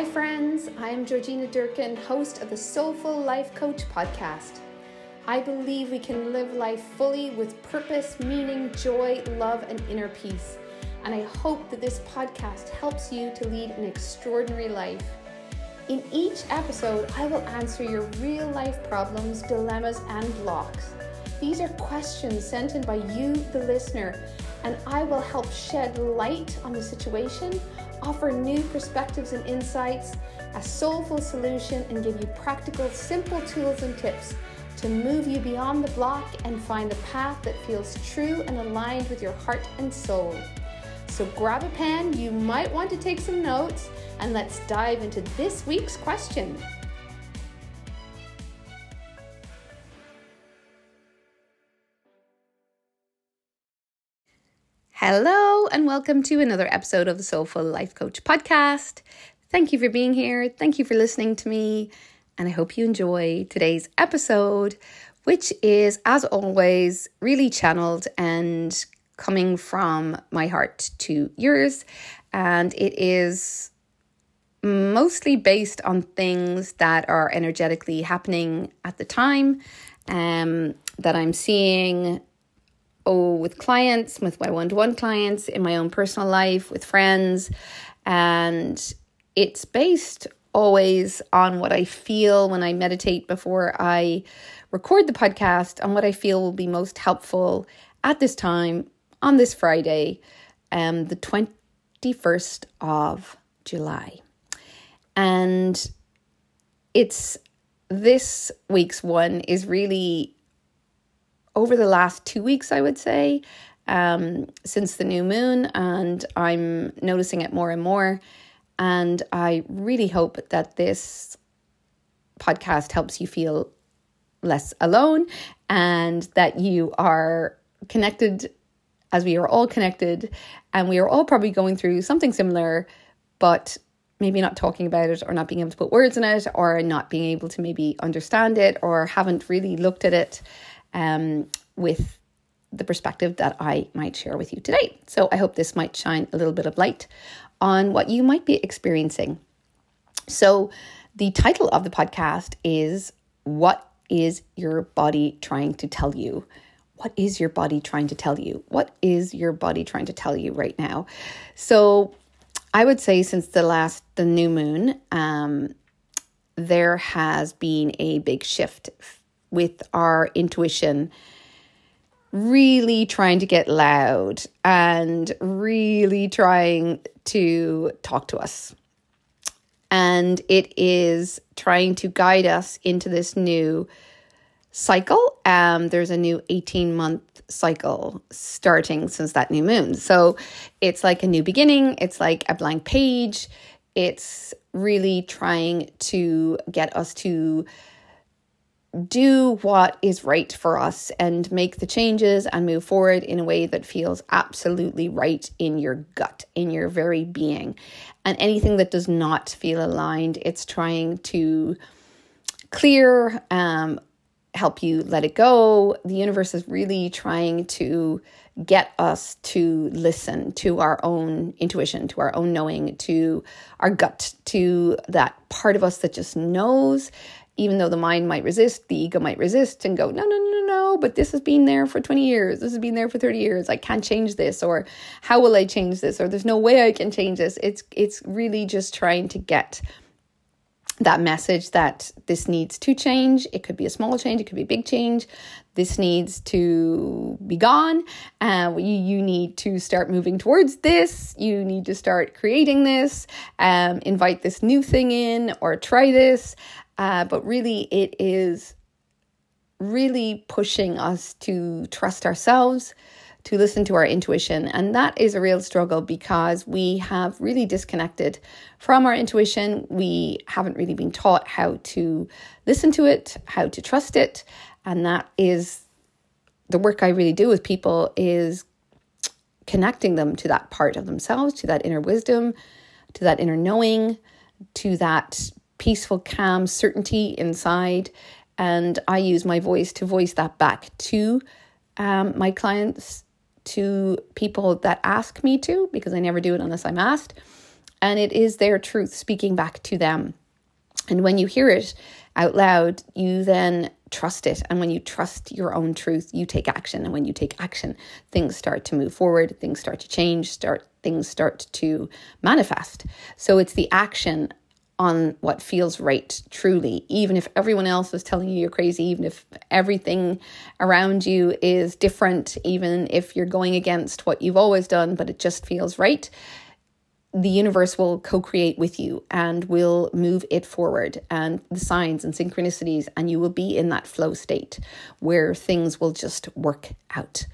Hi, friends. I am Georgina Durkin, host of the Soulful Life Coach podcast. I believe we can live life fully with purpose, meaning, joy, love, and inner peace. And I hope that this podcast helps you to lead an extraordinary life. In each episode, I will answer your real life problems, dilemmas, and blocks. These are questions sent in by you, the listener, and I will help shed light on the situation, offer new perspectives and insights, a soulful solution, and give you practical, simple tools and tips to move you beyond the block and find the path that feels true and aligned with your heart and soul. So grab a pen, you might want to take some notes, and let's dive into this week's question. Hello, and welcome to another episode of the Soulful Life Coach podcast. Thank you for being here. Thank you for listening to me. And I hope you enjoy today's episode, which is, as always, really channeled and coming from my heart to yours. And it is mostly based on things that are energetically happening at the time um, that I'm seeing oh, with clients, with my one to one clients, in my own personal life, with friends. And it's based always on what I feel when I meditate before I record the podcast, on what I feel will be most helpful at this time on this Friday, um, the 21st of July. And it's this week's one is really over the last two weeks, I would say, um, since the new moon, and I'm noticing it more and more. And I really hope that this podcast helps you feel less alone and that you are connected as we are all connected and we are all probably going through something similar, but maybe not talking about it or not being able to put words in it or not being able to maybe understand it or haven't really looked at it um, with the perspective that I might share with you today. So I hope this might shine a little bit of light on what you might be experiencing. So the title of the podcast is What is Your Body Trying to Tell You? What is your body trying to tell you? What is your body trying to tell you right now? So I would say since the last the new moon, um, there has been a big shift with our intuition really trying to get loud and really trying to talk to us. And it is trying to guide us into this new cycle. Um, there's a new 18 month cycle starting since that new moon. So it's like a new beginning, it's like a blank page. It's really trying to get us to do what is right for us and make the changes and move forward in a way that feels absolutely right in your gut, in your very being. And anything that does not feel aligned, it's trying to clear, um, help you let it go. The universe is really trying to get us to listen to our own intuition, to our own knowing, to our gut, to that part of us that just knows even though the mind might resist, the ego might resist and go, no, no, no, no, no, but this has been there for 20 years. This has been there for 30 years. I can't change this, or how will I change this? Or there's no way I can change this. It's it's really just trying to get that message that this needs to change. It could be a small change, it could be a big change. This needs to be gone. Uh, you, you need to start moving towards this. You need to start creating this, um, invite this new thing in, or try this. Uh, but really, it is really pushing us to trust ourselves, to listen to our intuition. And that is a real struggle because we have really disconnected from our intuition. We haven't really been taught how to listen to it, how to trust it. And that is the work I really do with people is connecting them to that part of themselves, to that inner wisdom, to that inner knowing, to that peaceful, calm certainty inside. And I use my voice to voice that back to um, my clients, to people that ask me to, because I never do it unless I'm asked. and it is their truth speaking back to them. And when you hear it out loud, you then trust it. And when you trust your own truth, you take action. And when you take action, things start to move forward, things start to change, start things start to manifest. So it's the action on what feels right truly even if everyone else is telling you you're crazy even if everything around you is different even if you're going against what you've always done but it just feels right the universe will co create with you and will move it forward, and the signs and synchronicities, and you will be in that flow state where things will just work out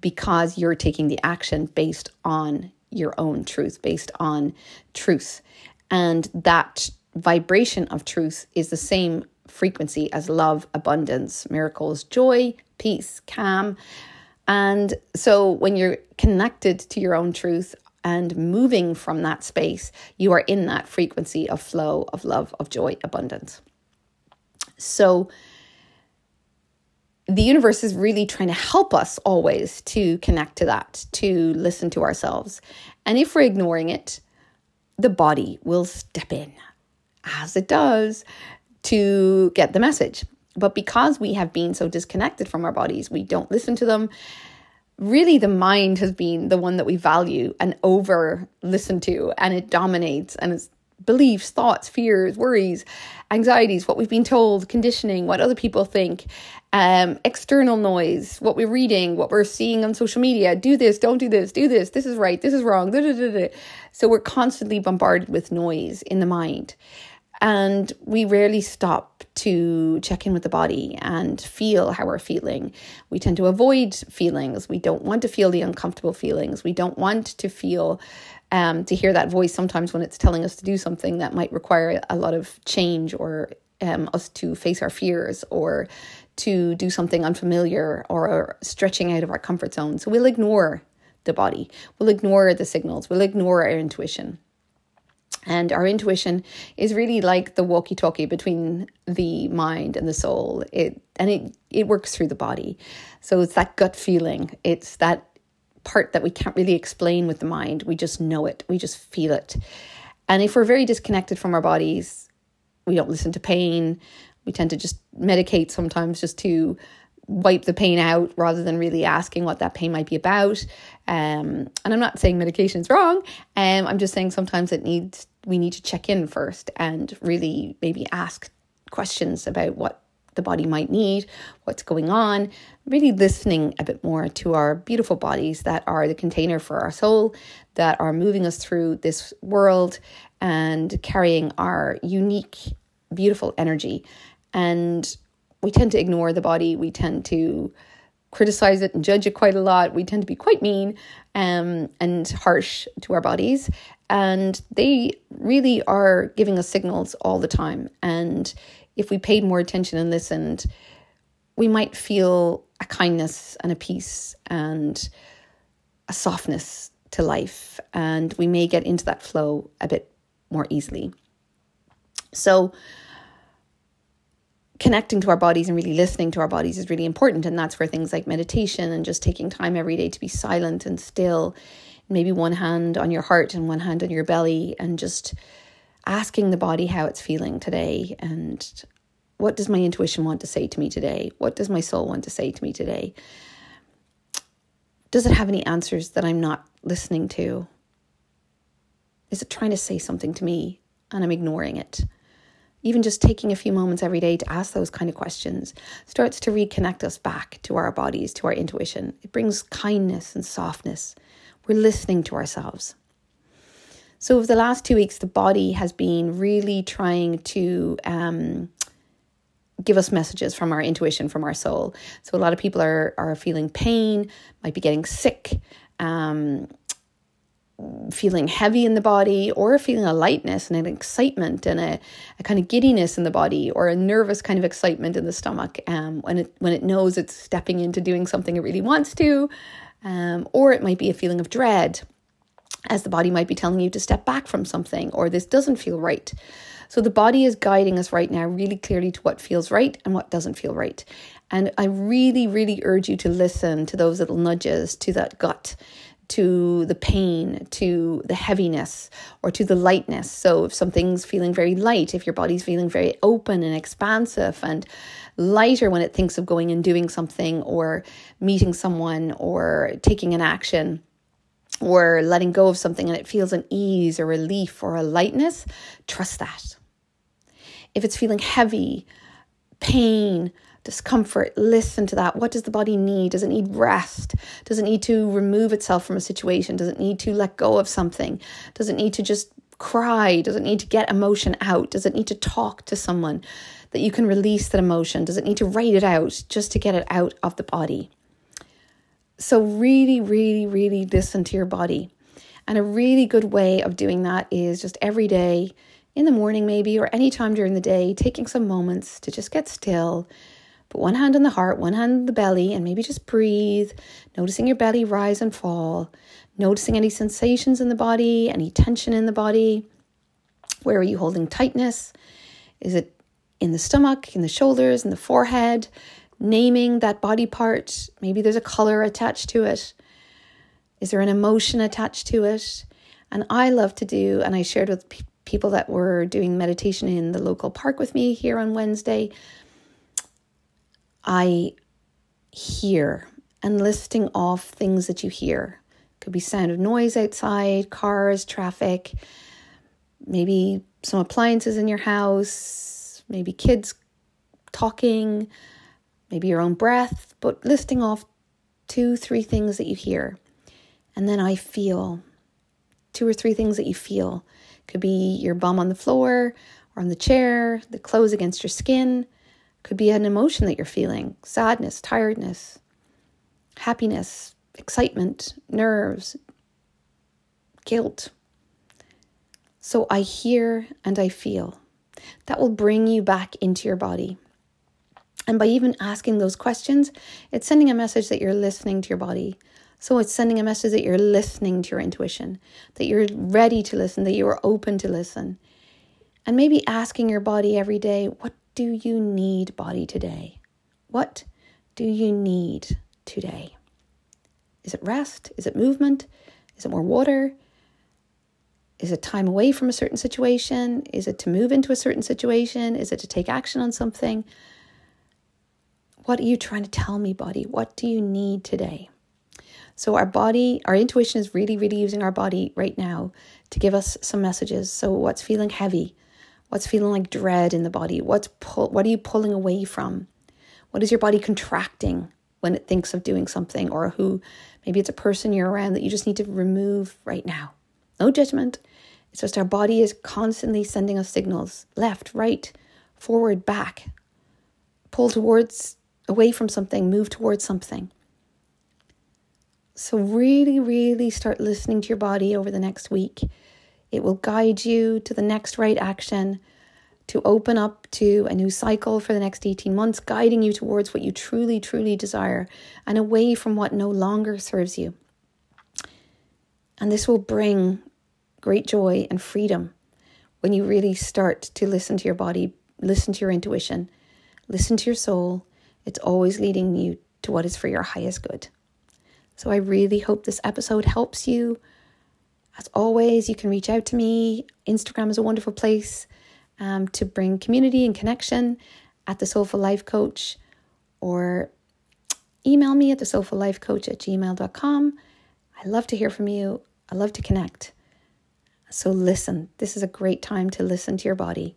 because you're taking the action based on your own truth, based on truth. And that vibration of truth is the same frequency as love, abundance, miracles, joy, peace, calm. And so when you're connected to your own truth, and moving from that space, you are in that frequency of flow, of love, of joy, abundance. So, the universe is really trying to help us always to connect to that, to listen to ourselves. And if we're ignoring it, the body will step in, as it does, to get the message. But because we have been so disconnected from our bodies, we don't listen to them really the mind has been the one that we value and over listen to and it dominates and it's beliefs thoughts fears worries anxieties what we've been told conditioning what other people think um, external noise what we're reading what we're seeing on social media do this don't do this do this this is right this is wrong da, da, da, so we're constantly bombarded with noise in the mind and we rarely stop to check in with the body and feel how we're feeling. We tend to avoid feelings. We don't want to feel the uncomfortable feelings. We don't want to feel, um, to hear that voice sometimes when it's telling us to do something that might require a lot of change or um, us to face our fears or to do something unfamiliar or stretching out of our comfort zone. So we'll ignore the body, we'll ignore the signals, we'll ignore our intuition. And our intuition is really like the walkie-talkie between the mind and the soul. It and it it works through the body. So it's that gut feeling. It's that part that we can't really explain with the mind. We just know it. We just feel it. And if we're very disconnected from our bodies, we don't listen to pain. We tend to just medicate sometimes just to wipe the pain out rather than really asking what that pain might be about. Um, and I'm not saying medication is wrong. Um, I'm just saying sometimes it needs we need to check in first and really maybe ask questions about what the body might need, what's going on, really listening a bit more to our beautiful bodies that are the container for our soul, that are moving us through this world and carrying our unique, beautiful energy. And we tend to ignore the body. We tend to criticize it and judge it quite a lot. We tend to be quite mean um, and harsh to our bodies. And they really are giving us signals all the time. And if we paid more attention and listened, we might feel a kindness and a peace and a softness to life. And we may get into that flow a bit more easily. So, connecting to our bodies and really listening to our bodies is really important. And that's where things like meditation and just taking time every day to be silent and still, maybe one hand on your heart and one hand on your belly, and just asking the body how it's feeling today and what does my intuition want to say to me today? What does my soul want to say to me today? Does it have any answers that I'm not listening to? Is it trying to say something to me and I'm ignoring it? Even just taking a few moments every day to ask those kind of questions starts to reconnect us back to our bodies, to our intuition. It brings kindness and softness. We're listening to ourselves. So, over the last two weeks, the body has been really trying to um, give us messages from our intuition, from our soul. So, a lot of people are, are feeling pain, might be getting sick. Um, feeling heavy in the body or feeling a lightness and an excitement and a, a kind of giddiness in the body or a nervous kind of excitement in the stomach um, when it when it knows it's stepping into doing something it really wants to um, or it might be a feeling of dread as the body might be telling you to step back from something or this doesn't feel right. So the body is guiding us right now really clearly to what feels right and what doesn't feel right. And i really really urge you to listen to those little nudges to that gut to the pain, to the heaviness, or to the lightness. So, if something's feeling very light, if your body's feeling very open and expansive and lighter when it thinks of going and doing something, or meeting someone, or taking an action, or letting go of something, and it feels an ease or relief or a lightness, trust that. If it's feeling heavy, pain, discomfort, listen to that. What does the body need? Does it need rest? Does it need to remove itself from a situation? Does it need to let go of something? Does it need to just cry? Does it need to get emotion out? Does it need to talk to someone that you can release that emotion? Does it need to write it out just to get it out of the body? So, really, really, really listen to your body. And a really good way of doing that is just every day in the morning, maybe, or any time during the day, taking some moments to just get still Put one hand on the heart, one hand on the belly, and maybe just breathe, noticing your belly rise and fall, noticing any sensations in the body, any tension in the body. Where are you holding tightness? Is it in the stomach, in the shoulders, in the forehead? Naming that body part. Maybe there's a color attached to it. Is there an emotion attached to it? And I love to do, and I shared with pe- people that were doing meditation in the local park with me here on Wednesday I hear and listing off things that you hear. Could be sound of noise outside, cars, traffic, maybe some appliances in your house, maybe kids talking, maybe your own breath, but listing off two, three things that you hear. And then I feel two or three things that you feel. Could be your bum on the floor or on the chair, the clothes against your skin, could be an emotion that you're feeling sadness, tiredness, happiness, excitement, nerves, guilt. So I hear and I feel. That will bring you back into your body. And by even asking those questions, it's sending a message that you're listening to your body. So it's sending a message that you're listening to your intuition, that you're ready to listen, that you are open to listen. And maybe asking your body every day, what do you need, body, today? What do you need today? Is it rest? Is it movement? Is it more water? Is it time away from a certain situation? Is it to move into a certain situation? Is it to take action on something? What are you trying to tell me, body? What do you need today? So, our body, our intuition is really, really using our body right now to give us some messages. So, what's feeling heavy? What's feeling like dread in the body? What's pull, what are you pulling away from? What is your body contracting when it thinks of doing something or who maybe it's a person you're around that you just need to remove right now. No judgment. It's just our body is constantly sending us signals left, right, forward, back. Pull towards, away from something, move towards something. So, really, really start listening to your body over the next week it will guide you to the next right action, to open up to a new cycle for the next 18 months, guiding you towards what you truly, truly desire and away from what no longer serves you. And this will bring great joy and freedom when you really start to listen to your body, listen to your intuition, listen to your soul. It's always leading you to what is for your highest good. So I really hope this episode helps you as always, you can reach out to me. Instagram is a wonderful place um, to bring community and connection at the Soulful Life Coach or email me at the Soulful Life Coach at gmail.com. I love to hear from you. I love to connect. So listen. This is a great time to listen to your body.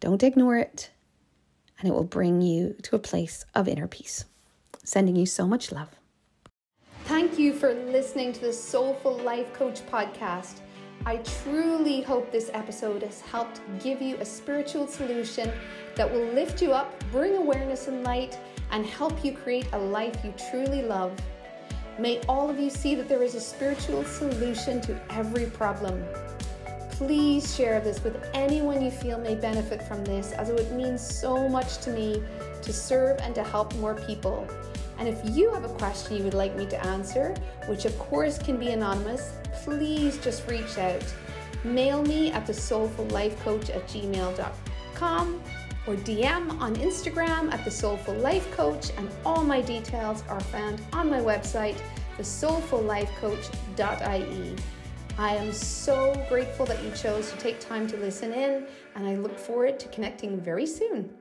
Don't ignore it, and it will bring you to a place of inner peace. Sending you so much love. Thank you for listening to the Soulful Life Coach podcast. I truly hope this episode has helped give you a spiritual solution that will lift you up, bring awareness and light, and help you create a life you truly love. May all of you see that there is a spiritual solution to every problem. Please share this with anyone you feel may benefit from this, as it would mean so much to me to serve and to help more people. And if you have a question you would like me to answer, which of course can be anonymous, please just reach out. Mail me at the soulful life coach at gmail.com or DM on Instagram at the Soulful Life Coach, and all my details are found on my website, thesoulfullifecoach.ie. I am so grateful that you chose to take time to listen in, and I look forward to connecting very soon.